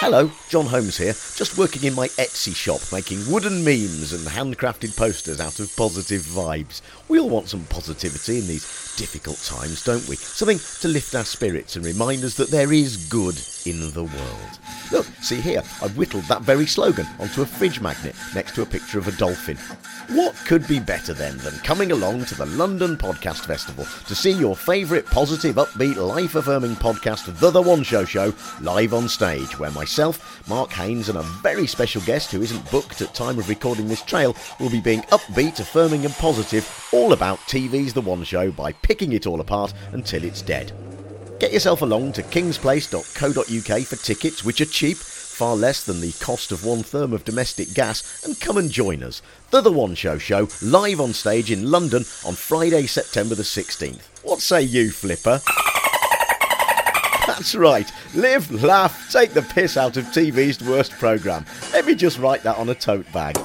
Hello, Jon Holmes here, just working in my Etsy shop making wooden memes and handcrafted posters out of positive vibes. We all want some positivity in these difficult times, don't we? Something to lift our spirits and remind us that there is good in the world. Look, see here, I've whittled that very slogan onto a fridge magnet next to a picture of a dolphin. What could be better then than coming along to the London Podcast Festival to see your favourite positive, upbeat, life affirming podcast, The The One Show Show, live on stage, where myself, Mark Haynes, and a very special guest who isn't booked at time of recording this trail will be being upbeat, affirming, and positive, all about TV's The One Show by picking it all apart until it's dead. Get yourself along to kingsplace.co.uk for tickets, which are cheap, far less than the cost of one therm of domestic gas, and come and join us. The The One Show Show, live on stage in London on Friday, September the 16th. What say you, Flipper? That's right. Live, laugh, take the piss out of TV's worst programme. Let me just write that on a tote bag.